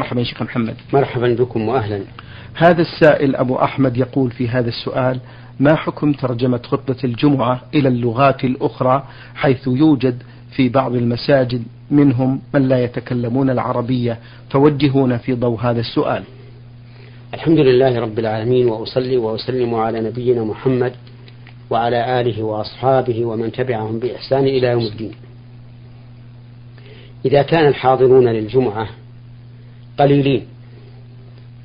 مرحبا شيخ محمد مرحبا بكم وأهلا هذا السائل أبو أحمد يقول في هذا السؤال ما حكم ترجمة خطبة الجمعة إلى اللغات الأخرى حيث يوجد في بعض المساجد منهم من لا يتكلمون العربية فوجهونا في ضوء هذا السؤال. الحمد لله رب العالمين وأصلي وأسلم على نبينا محمد وعلى آله وأصحابه ومن تبعهم بإحسان إلى يوم الدين. إذا كان الحاضرون للجمعة قليلين.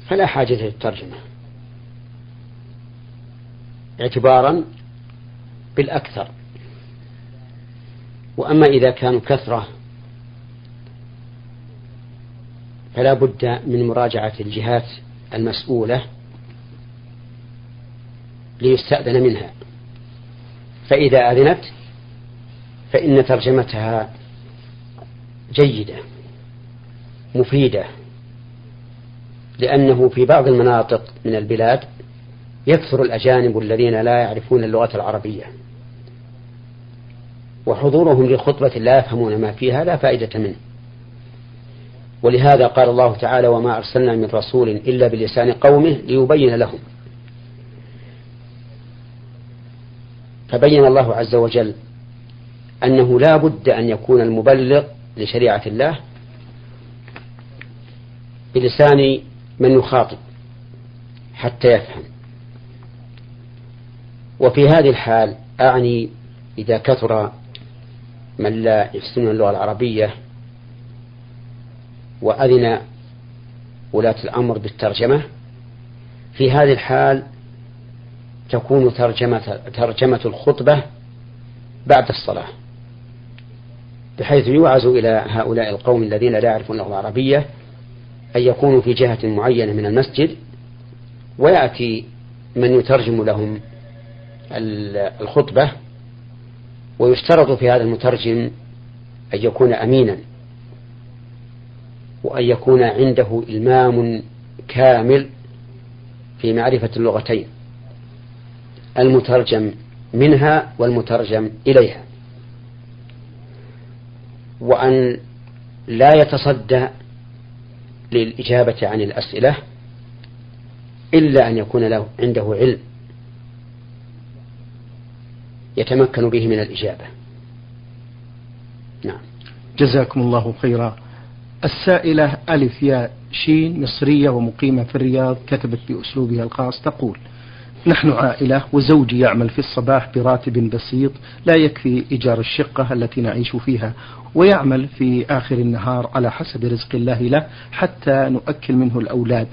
فلا حاجة للترجمة اعتبارا بالأكثر. وأما إذا كانوا كثرة فلا بد من مراجعة الجهات المسؤولة ليستأذن منها. فإذا أذنت فإن ترجمتها جيدة مفيدة. لأنه في بعض المناطق من البلاد يكثر الأجانب الذين لا يعرفون اللغة العربية. وحضورهم لخطبة لا يفهمون ما فيها لا فائدة منه. ولهذا قال الله تعالى وما أرسلنا من رسول إلا بلسان قومه ليبين لهم. فبين الله عز وجل أنه لا بد أن يكون المبلغ لشريعة الله بلسان من يخاطب حتى يفهم. وفي هذه الحال أعني إذا كثر من لا يحسنون اللغة العربية وأذن ولاة الأمر بالترجمة في هذه الحال تكون ترجمة ترجمة الخطبة بعد الصلاة بحيث يوعز إلى هؤلاء القوم الذين لا يعرفون اللغة العربية أن يكونوا في جهة معينة من المسجد ويأتي من يترجم لهم الخطبة ويشترط في هذا المترجم أن يكون أمينا وأن يكون عنده إلمام كامل في معرفة اللغتين المترجم منها والمترجم إليها. وأن لا يتصدى للإجابة عن الأسئلة إلا أن يكون له عنده علم يتمكن به من الإجابة. نعم. جزاكم الله خيرا. السائلة ألف يا شين مصرية ومقيمة في الرياض كتبت بأسلوبها الخاص تقول نحن عائلة وزوجي يعمل في الصباح براتب بسيط لا يكفي إيجار الشقة التي نعيش فيها ويعمل في آخر النهار على حسب رزق الله له حتى نؤكل منه الأولاد.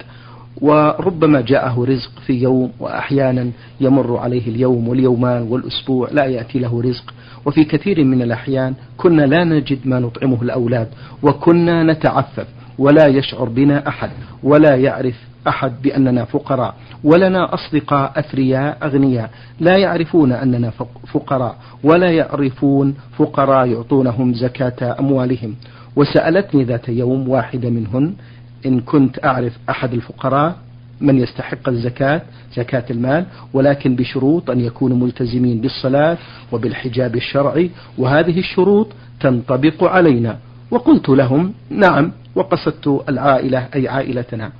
وربما جاءه رزق في يوم وأحيانا يمر عليه اليوم واليومان والأسبوع لا يأتي له رزق. وفي كثير من الأحيان كنا لا نجد ما نطعمه الأولاد وكنا نتعفف ولا يشعر بنا أحد ولا يعرف أحد بأننا فقراء ولنا أصدقاء أثرياء أغنياء. لا يعرفون أننا فقراء ولا يعرفون فقراء يعطونهم زكاة أموالهم. وسألتني ذات يوم واحدة منهن إن كنت أعرف أحد الفقراء من يستحق الزكاة زكاة المال ولكن بشروط أن يكونوا ملتزمين بالصلاة وبالحجاب الشرعي وهذه الشروط تنطبق علينا. وقلت لهم نعم وقصدت العائلة أي عائلتنا.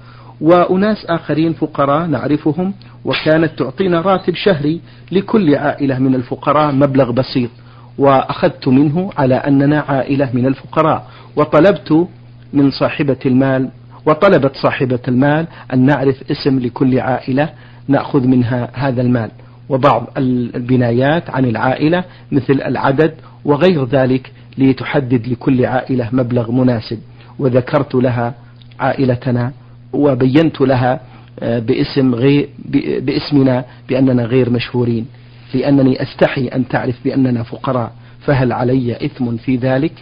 وأناس آخرين فقراء نعرفهم وكانت تعطينا راتب شهري لكل عائلة من الفقراء مبلغ بسيط وأخذت منه على أننا عائلة من الفقراء وطلبت من صاحبة المال وطلبت صاحبة المال أن نعرف اسم لكل عائلة نأخذ منها هذا المال وبعض البنايات عن العائلة مثل العدد وغير ذلك لتحدد لكل عائلة مبلغ مناسب وذكرت لها عائلتنا وبينت لها آه، باسم غير باسمنا بأننا غير مشهورين لأنني أستحي أن تعرف بأننا فقراء فهل علي إثم في ذلك؟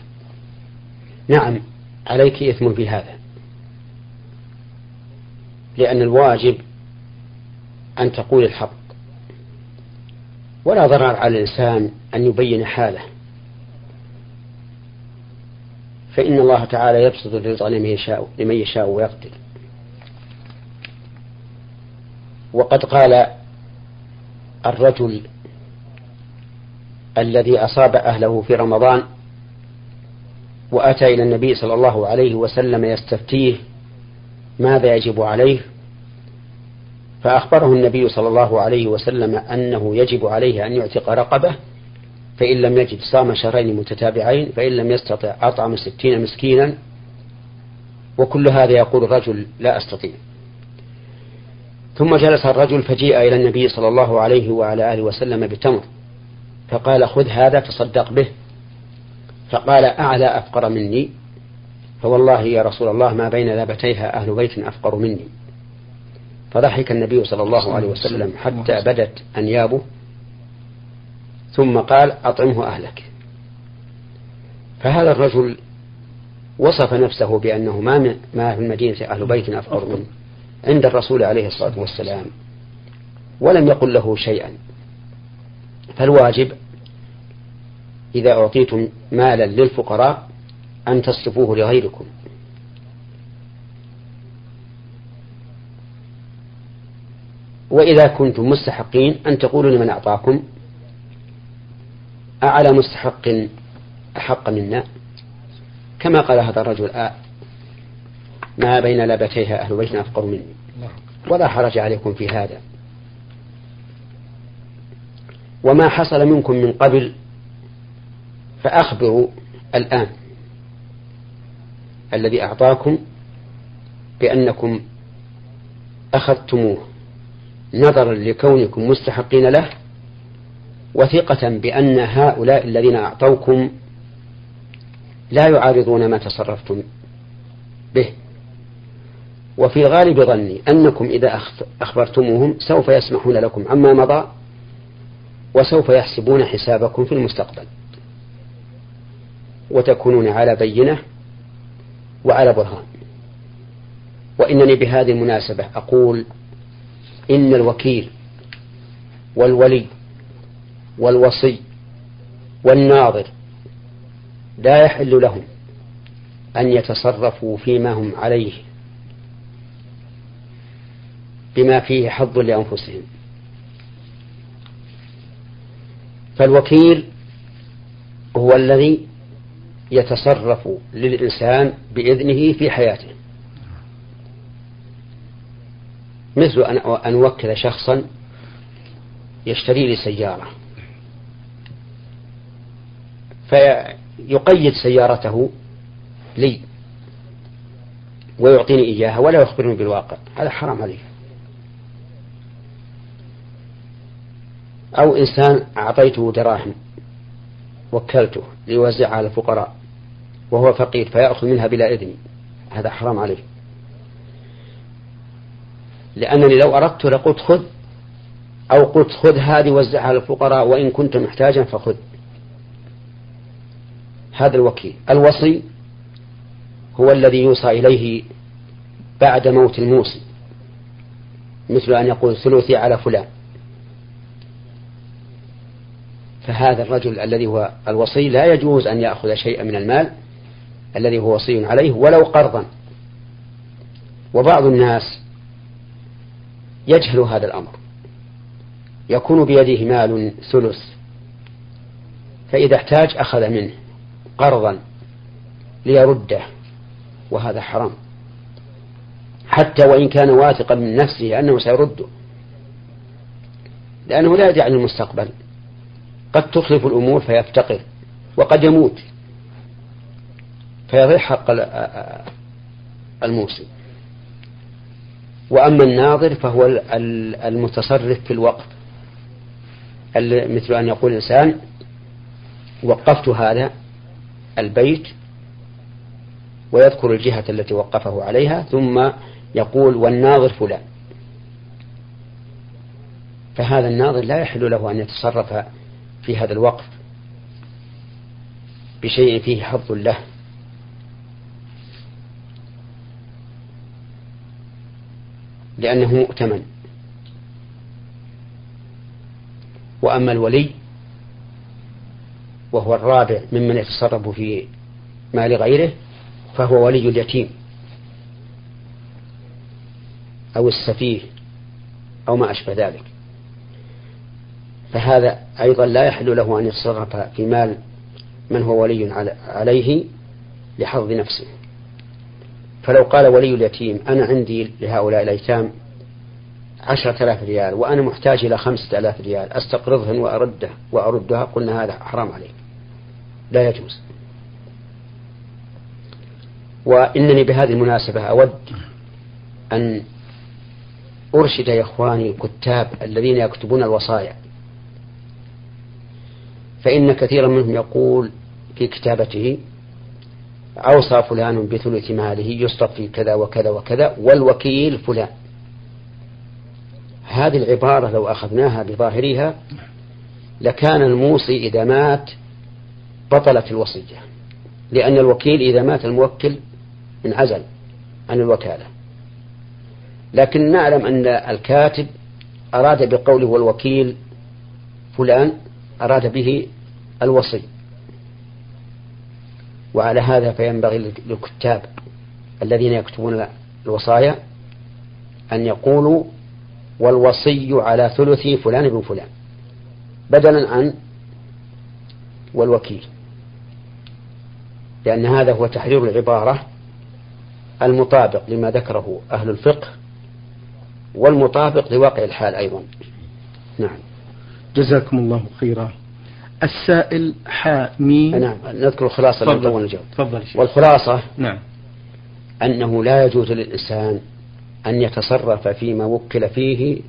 نعم عليك إثم في هذا. لأن الواجب أن تقول الحق. ولا ضرر على الإنسان أن يبين حاله. فإن الله تعالى يبسط الرزق لمن يشاء لمن يشاء ويقدر. وقد قال الرجل الذي أصاب أهله في رمضان وأتى إلى النبي صلى الله عليه وسلم يستفتيه ماذا يجب عليه فأخبره النبي صلى الله عليه وسلم أنه يجب عليه أن يعتق رقبة فإن لم يجد صام شهرين متتابعين فإن لم يستطع أطعم ستين مسكينا وكل هذا يقول الرجل لا أستطيع. ثم جلس الرجل فجيء إلى النبي صلى الله عليه وعلى آله وسلم بتمر. فقال خذ هذا تصدق به. فقال أعلى أفقر مني؟ فوالله يا رسول الله ما بين لابتيها أهل بيت أفقر مني. فضحك النبي صلى الله عليه وسلم. حتى بدت أنيابه. ثم قال أطعمه أهلك. فهذا الرجل وصف نفسه بأنه ما ما في المدينة أهل بيت أفقر منه. عند الرسول عليه الصلاة والسلام ولم يقل له شيئا. فالواجب إذا أعطيتم مالا للفقراء أن تصرفوه لغيركم. وإذا كنتم مستحقين أن تقولوا لمن أعطاكم أعلى مستحق أحق منا؟ كما قال هذا الرجل ما بين لابتيها أهل بيت أفقر مني. ولا حرج عليكم في هذا. وما حصل منكم من قبل فأخبروا الآن. الذي أعطاكم بأنكم أخذتموه نظرا لكونكم مستحقين له وثقة بأن هؤلاء الذين أعطوكم لا يعارضون ما تصرفتم به. وفي غالب ظني أنكم إذا أخبرتموهم سوف يسمحون لكم عما مضى وسوف يحسبون حسابكم في المستقبل وتكونون على بينة وعلى برهان. وإنني بهذه المناسبة أقول إن الوكيل والولي والوصي والناظر لا يحل لهم أن يتصرفوا فيما هم عليه بما فيه حظ لأنفسهم. فالوكيل هو الذي يتصرف للإنسان بإذنه في حياته. مثل أن أوكل شخصا يشتري لي سيارة. فيقيد سيارته لي ويعطيني إياها ولا يخبرني بالواقع. هذا حرام عليه. أو إنسان أعطيته دراهم وكلته ليوزعها على الفقراء وهو فقير فيأخذ منها بلا إذن. هذا حرام عليه. لأنني لو أردت لقلت خذ أو قلت خذ هذه وزعها على الفقراء وإن كنت محتاجا فخذ. هذا الوكيل. الوصي هو الذي يوصى إليه بعد موت الموصي مثل أن يقول ثلثي على فلان. فهذا الرجل الذي هو الوصي لا يجوز أن يأخذ شيئا من المال الذي هو وصي عليه ولو قرضا. وبعض الناس يجهل هذا الأمر. يكون بيده مال ثلث فإذا احتاج أخذ منه قرضا ليرده وهذا حرام. حتى وإن كان واثقا من نفسه أنه سيرده لأنه لا يدري عن المستقبل. قد تخلف الأمور فيفتقر وقد يموت. فيضيع حق الموصي وأما الناظر فهو المتصرف في الوقت. مثل أن يقول الإنسان وقفت هذا البيت ويذكر الجهة التي وقفه عليها ثم يقول والناظر فلان. فهذا الناظر لا يحل له أن يتصرف في هذا الوقف بشيء فيه حظ له. لأنه مؤتمن. وأما الولي وهو الرابع ممن يتصرف في مال غيره فهو ولي اليتيم أو السفيه أو ما أشبه ذلك. فهذا أيضا لا يحل له أن يتصرف في مال من هو ولي عليه لحظ نفسه. فلو قال ولي اليتيم أنا عندي لهؤلاء الأيتام عشرة آلاف ريال وأنا محتاج إلى خمسة آلاف ريال أستقرضهن وأرده وأردها؟ قلنا هذا حرام عليك. لا يجوز. وإنني بهذه المناسبة أود أن أرشد إخواني الكتاب الذين يكتبون الوصايا. فإن كثيرا منهم يقول في كتابته أوصى فلان بثلث ماله يصرف في كذا وكذا وكذا والوكيل فلان. هذه العبارة لو أخذناها بظاهرها لكان الموصي إذا مات بطلت الوصية لأن الوكيل إذا مات الموكل انعزل عن الوكالة. لكن نعلم أن الكاتب أراد بقوله والوكيل فلان أراد به الوصي. وعلى هذا فينبغي للكتاب الذين يكتبون الوصايا أن يقولوا والوصي على ثلث فلان بن فلان بدلا عن والوكيل لأن هذا هو تحرير العبارة المطابق لما ذكره أهل الفقه والمطابق لواقع الحال أيضا. نعم. جزاكم الله خيرا. السائل حامي نعم نذكر الخلاصة تفضل. تفضل. والخلاصة نعم. أنه لا يجوز للإنسان أن يتصرف فيما وكل فيه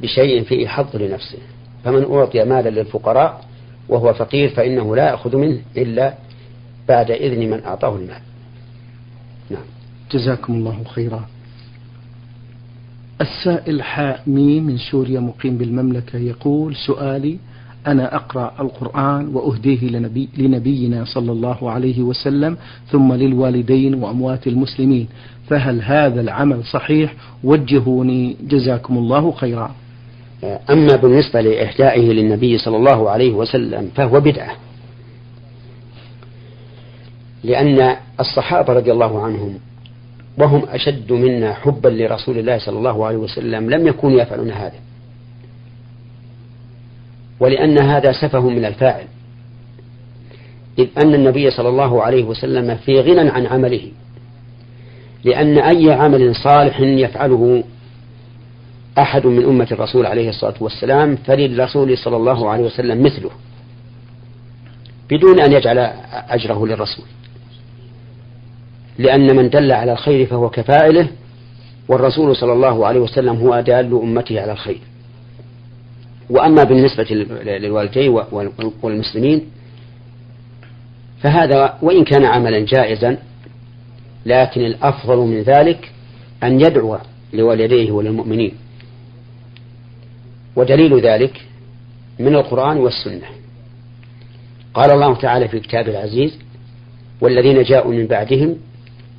بشيء فيه حظ لنفسه. فمن أعطي مالا للفقراء وهو فقير فإنه لا يأخذ منه إلا بعد إذن من أعطاه المال. نعم. جزاكم الله خيرا. السائل حامي من سوريا مقيم بالمملكة يقول سؤالي أنا أقرأ القرآن وأهديه لنبي لنبينا صلى الله عليه وسلم ثم للوالدين وأموات المسلمين. فهل هذا العمل صحيح؟ وجهوني جزاكم الله خيرا. أما بالنسبة لإهدائه للنبي صلى الله عليه وسلم فهو بدعة. لأن الصحابة رضي الله عنهم وهم أشد منا حبا لرسول الله صلى الله عليه وسلم لم يكونوا يفعلون هذا. ولأن هذا سفه من الفاعل. إذ أن النبي صلى الله عليه وسلم في غنى عن عمله. لأن أي عمل صالح يفعله أحد من أمة الرسول عليه الصلاة والسلام فللرسول صلى الله عليه وسلم مثله. بدون أن يجعل أجره للرسول. لأن من دل على الخير فهو كفائله والرسول صلى الله عليه وسلم هو دال أمته على الخير. وأما بالنسبة للوالدين والمسلمين فهذا وإن كان عملا جائزا لكن الأفضل من ذلك أن يدعو لوالديه وللمؤمنين. ودليل ذلك من القرآن والسنة. قال الله تعالى في كتاب العزيز والذين جاءوا من بعدهم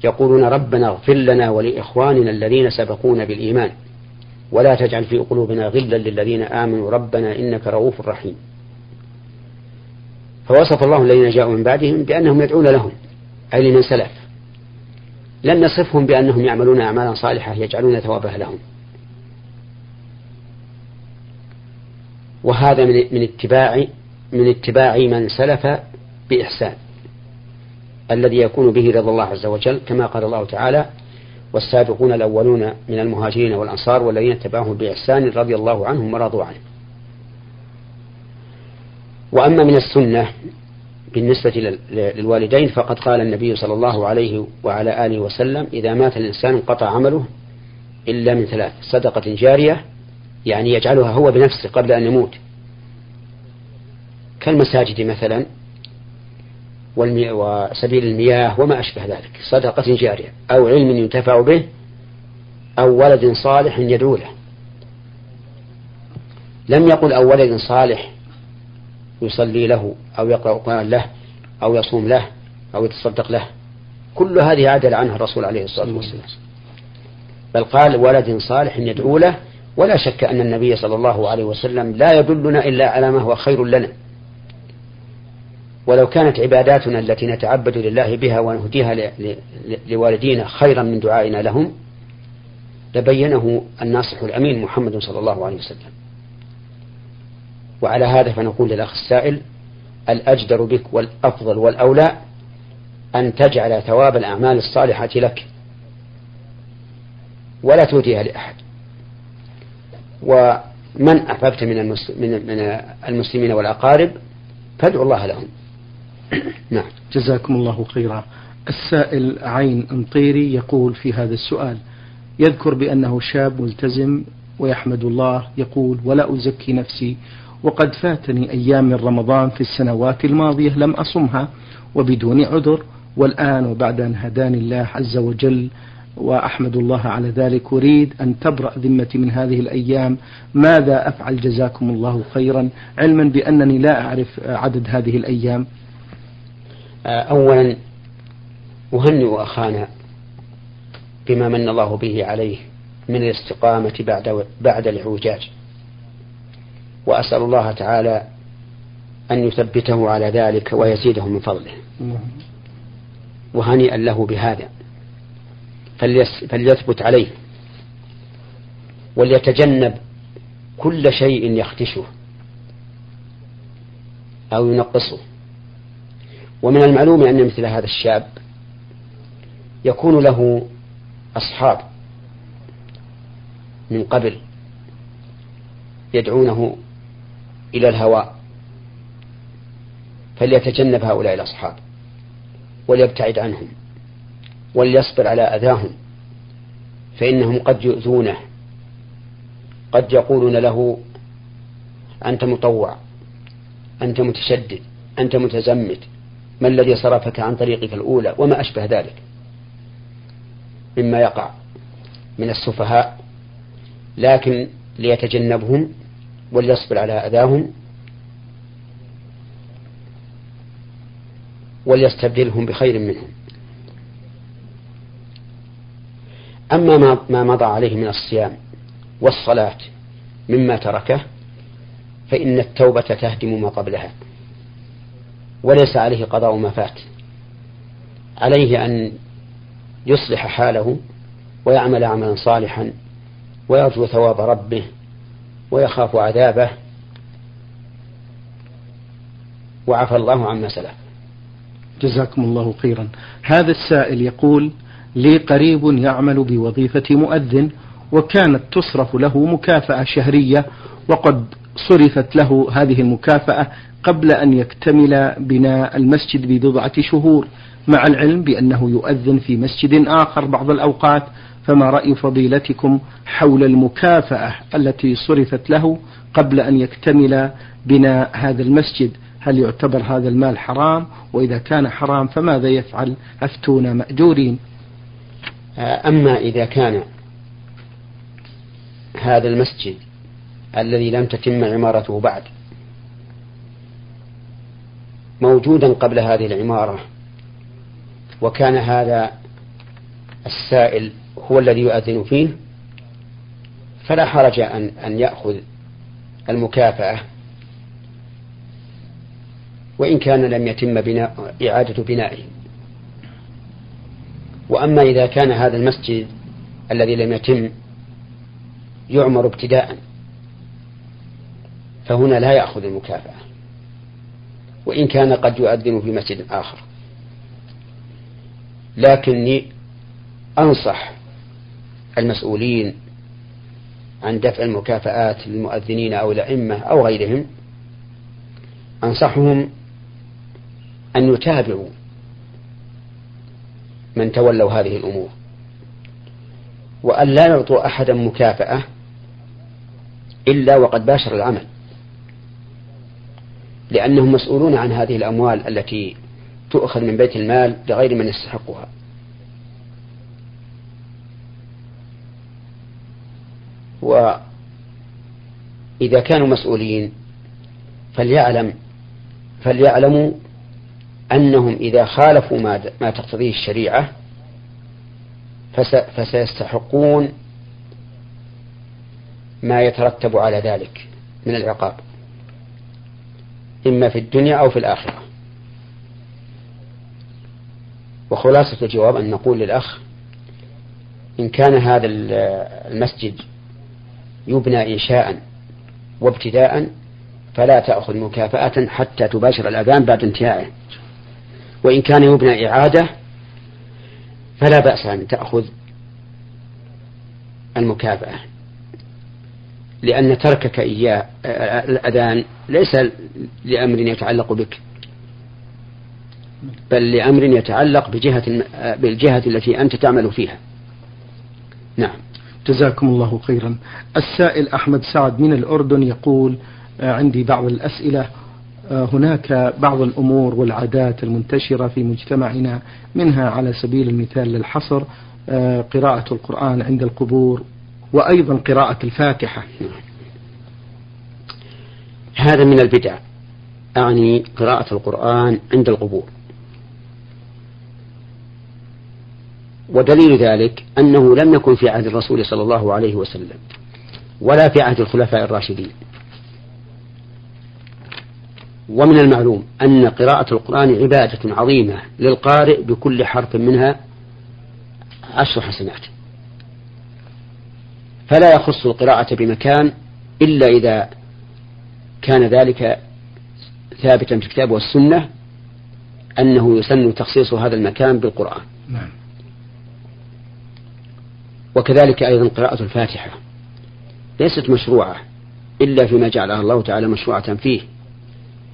يقولون ربنا اغفر لنا ولإخواننا الذين سبقونا بالإيمان. ولا تجعل في قلوبنا غلا للذين آمنوا ربنا إنك رؤوف رحيم. فوصف الله الذين جاءوا من بعدهم بأنهم يدعون لهم أي لمن سلف. لم نصفهم بأنهم يعملون أعمالا صالحة يجعلون ثوابها لهم. وهذا من من اتباع من اتباع من سلف بإحسان الذي يكون به رضا الله عز وجل كما قال الله تعالى والسابقون الأولون من المهاجرين والأنصار والذين اتبعهم بإحسان رضي الله عنهم ورضوا عنه. وأما من السنة بالنسبة للوالدين فقد قال النبي صلى الله عليه وعلى آله وسلم إذا مات الإنسان انقطع عمله إلا من ثلاث صدقة جارية يعني يجعلها هو بنفسه قبل أن يموت. كالمساجد مثلا وسبيل المياه وما أشبه ذلك صدقة جارية أو علم ينتفع به أو ولد صالح يدعو له. لم يقل أو ولد صالح يصلي له أو يقرأ القرآن له أو يصوم له أو يتصدق له. كل هذه عدل عنها الرسول عليه الصلاة والسلام. بل قال ولد صالح يدعو له ولا شك أن النبي صلى الله عليه وسلم لا يدلنا إلا على ما هو خير لنا. ولو كانت عباداتنا التي نتعبد لله بها ونهديها لوالدينا خيرا من دعائنا لهم لبينه الناصح الأمين محمد صلى الله عليه وسلم. وعلى هذا فنقول للأخ السائل الأجدر بك والأفضل والأولى أن تجعل ثواب الأعمال الصالحة لك ولا توديها لأحد. ومن أحببت من المسلمين والأقارب فادعوا الله لهم. نعم. جزاكم الله خيرا. السائل عين أنطيري يقول في هذا السؤال يذكر بأنه شاب ملتزم ويحمد الله يقول ولا أزكي نفسي وقد فاتني أيام من رمضان في السنوات الماضية لم أصمها وبدون عذر والآن وبعد أن هداني الله عز وجل وأحمد الله على ذلك أريد أن تبرأ ذمتي من هذه الأيام. ماذا أفعل جزاكم الله خيرا؟ علما بأنني لا أعرف عدد هذه الأيام. أولا أهنئ أخانا بما من الله به عليه من الاستقامة بعد بعد الإعوجاج. وأسأل الله تعالى أن يثبته على ذلك ويزيده من فضله. وهنيئا له بهذا. فليثبت عليه. وليتجنب كل شيء يختشه أو ينقصه. ومن المعلوم أن مثل هذا الشاب يكون له أصحاب من قبل يدعونه إلى الهواء فليتجنب هؤلاء الأصحاب وليبتعد عنهم وليصبر على أذاهم فإنهم قد يؤذونه قد يقولون له أنت مطوع أنت متشدد أنت متزمت ما الذي صرفك عن طريقك الأولى وما أشبه ذلك؟ مما يقع من السفهاء لكن ليتجنبهم وليصبر على أذاهم وليستبدلهم بخير منهم. أما ما مضى عليه من الصيام والصلاة مما تركه فإن التوبة تهدم ما قبلها. وليس عليه قضاء ما فات. عليه أن يصلح حاله ويعمل عملا صالحا ويرجو ثواب ربه ويخاف عذابه. وعفى الله عما سلف. جزاكم الله خيرا. هذا السائل يقول لي قريب يعمل بوظيفة مؤذن وكانت تصرف له مكافأة شهرية وقد صرفت له هذه المكافأة قبل أن يكتمل بناء المسجد ببضعة شهور مع العلم بأنه يؤذن في مسجد آخر بعض الأوقات. فما رأي فضيلتكم حول المكافأة التي صرفت له قبل أن يكتمل بناء هذا المسجد؟ هل يعتبر هذا المال حرام؟ وإذا كان حرام فماذا يفعل أفتونا مأجورين؟ أما إذا كان هذا المسجد الذي لم تتم عمارته بعد. موجودا قبل هذه العمارة. وكان هذا السائل هو الذي يؤذن فيه. فلا حرج أن أن يأخذ المكافأة. وإن كان لم يتم بناء إعادة بنائه. وأما إذا كان هذا المسجد الذي لم يتم يعمر ابتداء. فهنا لا يأخذ المكافأة وإن كان قد يؤذن في مسجد آخر. لكني أنصح المسؤولين عن دفع المكافآت للمؤذنين أو الأئمة أو غيرهم أنصحهم أن يتابعوا من تولوا هذه الأمور وأن لا يعطوا أحدا مكافأة إلا وقد باشر العمل. لأنهم مسؤولون عن هذه الأموال التي تؤخذ من بيت المال لغير من يستحقها. وإذا كانوا مسؤولين فليعلم فليعلموا أنهم إذا خالفوا ما, ما تقتضيه الشريعة فسيستحقون ما يترتب على ذلك من العقاب. إما في الدنيا أو في الآخرة. وخلاصة الجواب أن نقول للأخ إن كان هذا المسجد يبنى إنشاء وابتداء فلا تأخذ مكافأة حتى تباشر الأذان بعد انتهائه. وإن كان يبنى إعادة فلا بأس أن تأخذ المكافأة. لأن تركك إياه الأذان ليس لأمر يتعلق بك بل لأمر يتعلق بجهة بالجهة التي أنت تعمل فيها. نعم. جزاكم الله خيرا. السائل أحمد سعد من الأردن يقول آه، عندي بعض الأسئلة. آه، هناك بعض الأمور والعادات المنتشرة في مجتمعنا منها على سبيل المثال للحصر. آه، قراءة القرآن عند القبور. وأيضا قراءة الفاتحة. هذا من البدع. أعني قراءة القرآن عند القبور. ودليل ذلك أنه لم يكن في عهد الرسول صلى الله عليه وسلم ولا في عهد الخلفاء الراشدين. ومن المعلوم أن قراءة القرآن عبادة عظيمة للقارئ بكل حرف منها عشر حسنات. فلا يخص القراءة بمكان إلا إذا كان ذلك ثابتا في الكتاب والسنة أنه يسن تخصيص هذا المكان بالقرآن. نعم. وكذلك أيضا قراءة الفاتحة. ليست مشروعة إلا فيما جعلها الله تعالى مشروعة فيه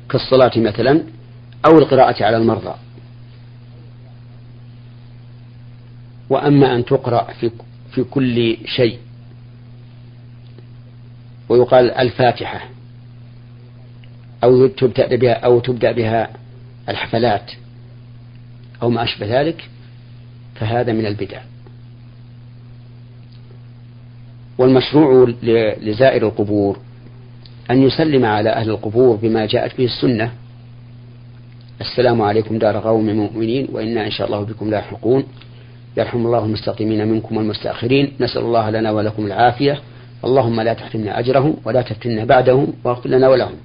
كالصلاة مثلا أو القراءة على المرضى. وأما أن تقرأ في في كل شيء ويقال الفاتحة. أو تبدأ بها أو تبدأ بها الحفلات أو ما أشبه ذلك فهذا من البدع. والمشروع لزائر القبور أن يسلم على أهل القبور بما جاءت به السنة. السلام عليكم دار قوم مؤمنين وإنا إن شاء الله بكم لاحقون. يرحم الله المستقيمين منكم والمستأخرين. نسأل الله لنا ولكم العافية. اللهم لا تحرمنا أجرهم ولا تفتنا بعدهم واغفر لنا ولهم.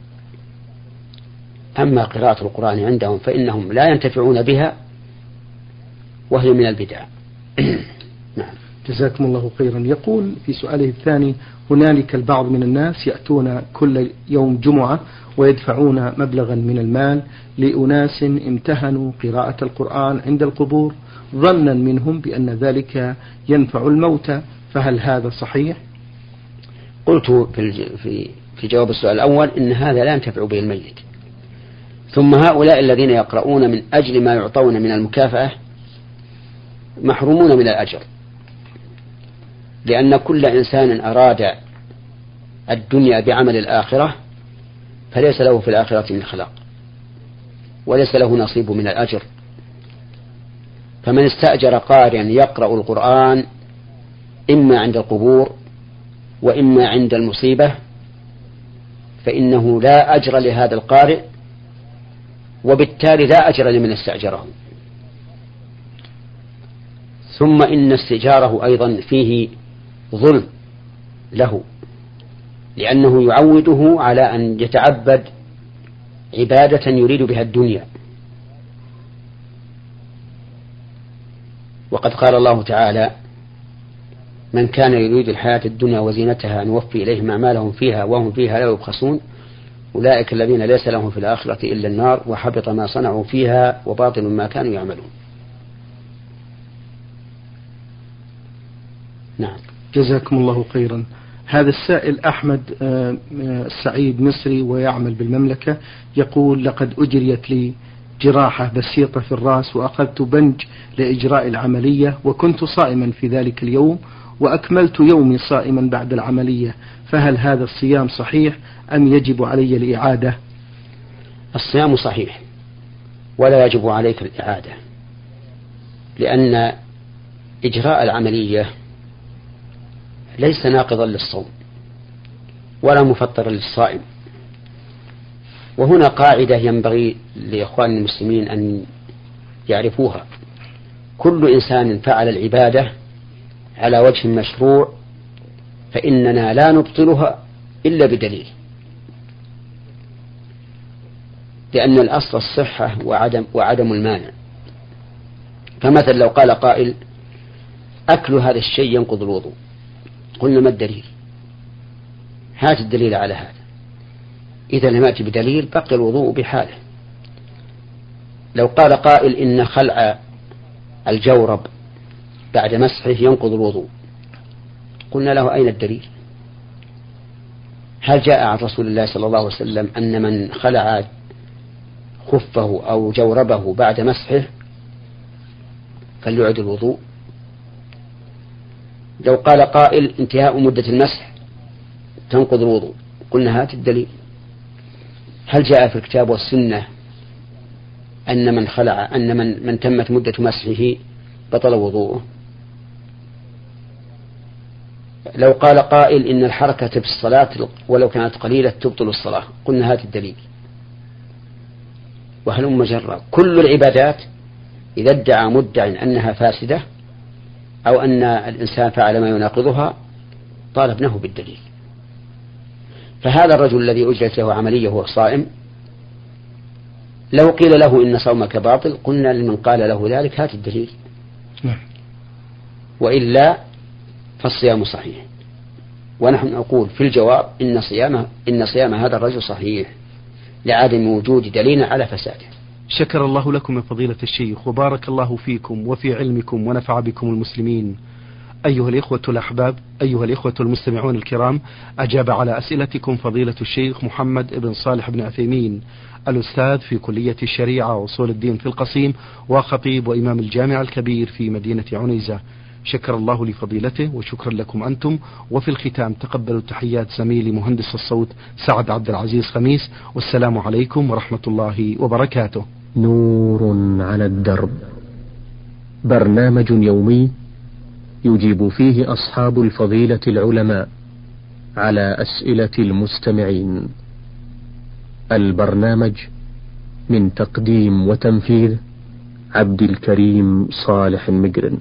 أما قراءة القرآن عندهم فإنهم لا ينتفعون بها وهي من البدع. نعم. جزاكم الله خيرا. يقول في سؤاله الثاني هنالك البعض من الناس يأتون كل يوم جمعة ويدفعون مبلغا من المال لأناس امتهنوا قراءة القرآن عند القبور ظنا منهم بأن ذلك ينفع الموتى. فهل هذا صحيح؟ قلت في في في جواب السؤال الأول إن هذا لا ينتفع به الميت ثم هؤلاء الذين يقرؤون من أجل ما يعطون من المكافأة محرومون من الأجر. لأن كل إنسان أراد الدنيا بعمل الآخرة فليس له في الآخرة من خلاق وليس له نصيب من الأجر. فمن استأجر قارئا يقرأ القرآن إما عند القبور وإما عند المصيبة فإنه لا أجر لهذا القارئ وبالتالي لا أجر لمن استأجره. ثم إن استئجاره أيضا فيه ظلم له لأنه يعوده على أن يتعبد عبادة يريد بها الدنيا. وقد قال الله تعالى من كان يريد الحياة الدنيا وزينتها نوفي إليهم أعمالهم فيها وهم فيها لا يبخسون أولئك الذين ليس لهم في الآخرة إلا النار وحبط ما صنعوا فيها وباطل ما كانوا يعملون. نعم. جزاكم الله خيرا. هذا السائل أحمد آه، آه، سعيد مصري ويعمل بالمملكة يقول لقد أجريت لي جراحة بسيطة في الرأس وأخذت بنج لإجراء العملية وكنت صائما في ذلك اليوم وأكملت يومي صائما بعد العملية فهل هذا الصيام صحيح أم يجب علي الإعادة؟ الصيام صحيح ولا يجب عليك الإعادة لأن إجراء العملية ليس ناقضا للصوم ولا مفطرا للصائم. وهنا قاعدة ينبغي لإخوان المسلمين أن يعرفوها. كل إنسان فعل العبادة على وجه مشروع فإننا لا نبطلها إلا بدليل. لأن الأصل الصحة وعدم وعدم المانع. فمثلا لو قال قائل أكل هذا الشيء ينقض الوضوء. قلنا ما الدليل؟ هات الدليل على هذا. إذا لم يأتي بدليل بقي الوضوء بحاله. لو قال قائل إن خلع الجورب بعد مسحه ينقض الوضوء. قلنا له أين الدليل؟ هل جاء عن رسول الله صلى الله عليه وسلم أن من خلع خفه أو جوربه بعد مسحه فليعد الوضوء؟ لو قال قائل انتهاء مدة المسح تنقض الوضوء. قلنا هات الدليل. هل جاء في الكتاب والسنة أن من خلع أن من من تمت مدة مسحه بطل وضوءه؟ لو قال قائل إن الحركة في الصلاة ولو كانت قليلة تبطل الصلاة. قلنا هات الدليل. وهلم جرا كل العبادات إذا ادعى مدع أنها فاسدة أو أن الإنسان فعل ما يناقضها طالبناه بالدليل. فهذا الرجل الذي أجرت له عملية وهو صائم لو قيل له إن صومك باطل قلنا لمن قال له ذلك هات الدليل. نعم. وإلا فالصيام صحيح. ونحن نقول في الجواب إن صيامه إن صيام هذا الرجل صحيح لعدم وجود دليل على فساده. شكر الله لكم يا فضيلة الشيخ وبارك الله فيكم وفي علمكم ونفع بكم المسلمين. أيها الإخوة الأحباب أيها الإخوة المستمعون الكرام أجاب على أسئلتكم فضيلة الشيخ محمد بن صالح بن عثيمين الأستاذ في كلية الشريعة وأصول الدين في القصيم وخطيب وإمام الجامع الكبير في مدينة عنيزة. شكر الله لفضيلته وشكرا لكم أنتم. وفي الختام تقبلوا تحيات زميلي مهندس الصوت سعد عبد العزيز خميس. والسلام عليكم ورحمة الله وبركاته. نور على الدرب. برنامج يومي يجيب فيه أصحاب الفضيلة العلماء على أسئلة المستمعين. البرنامج من تقديم وتنفيذ عبد الكريم صالح المقرن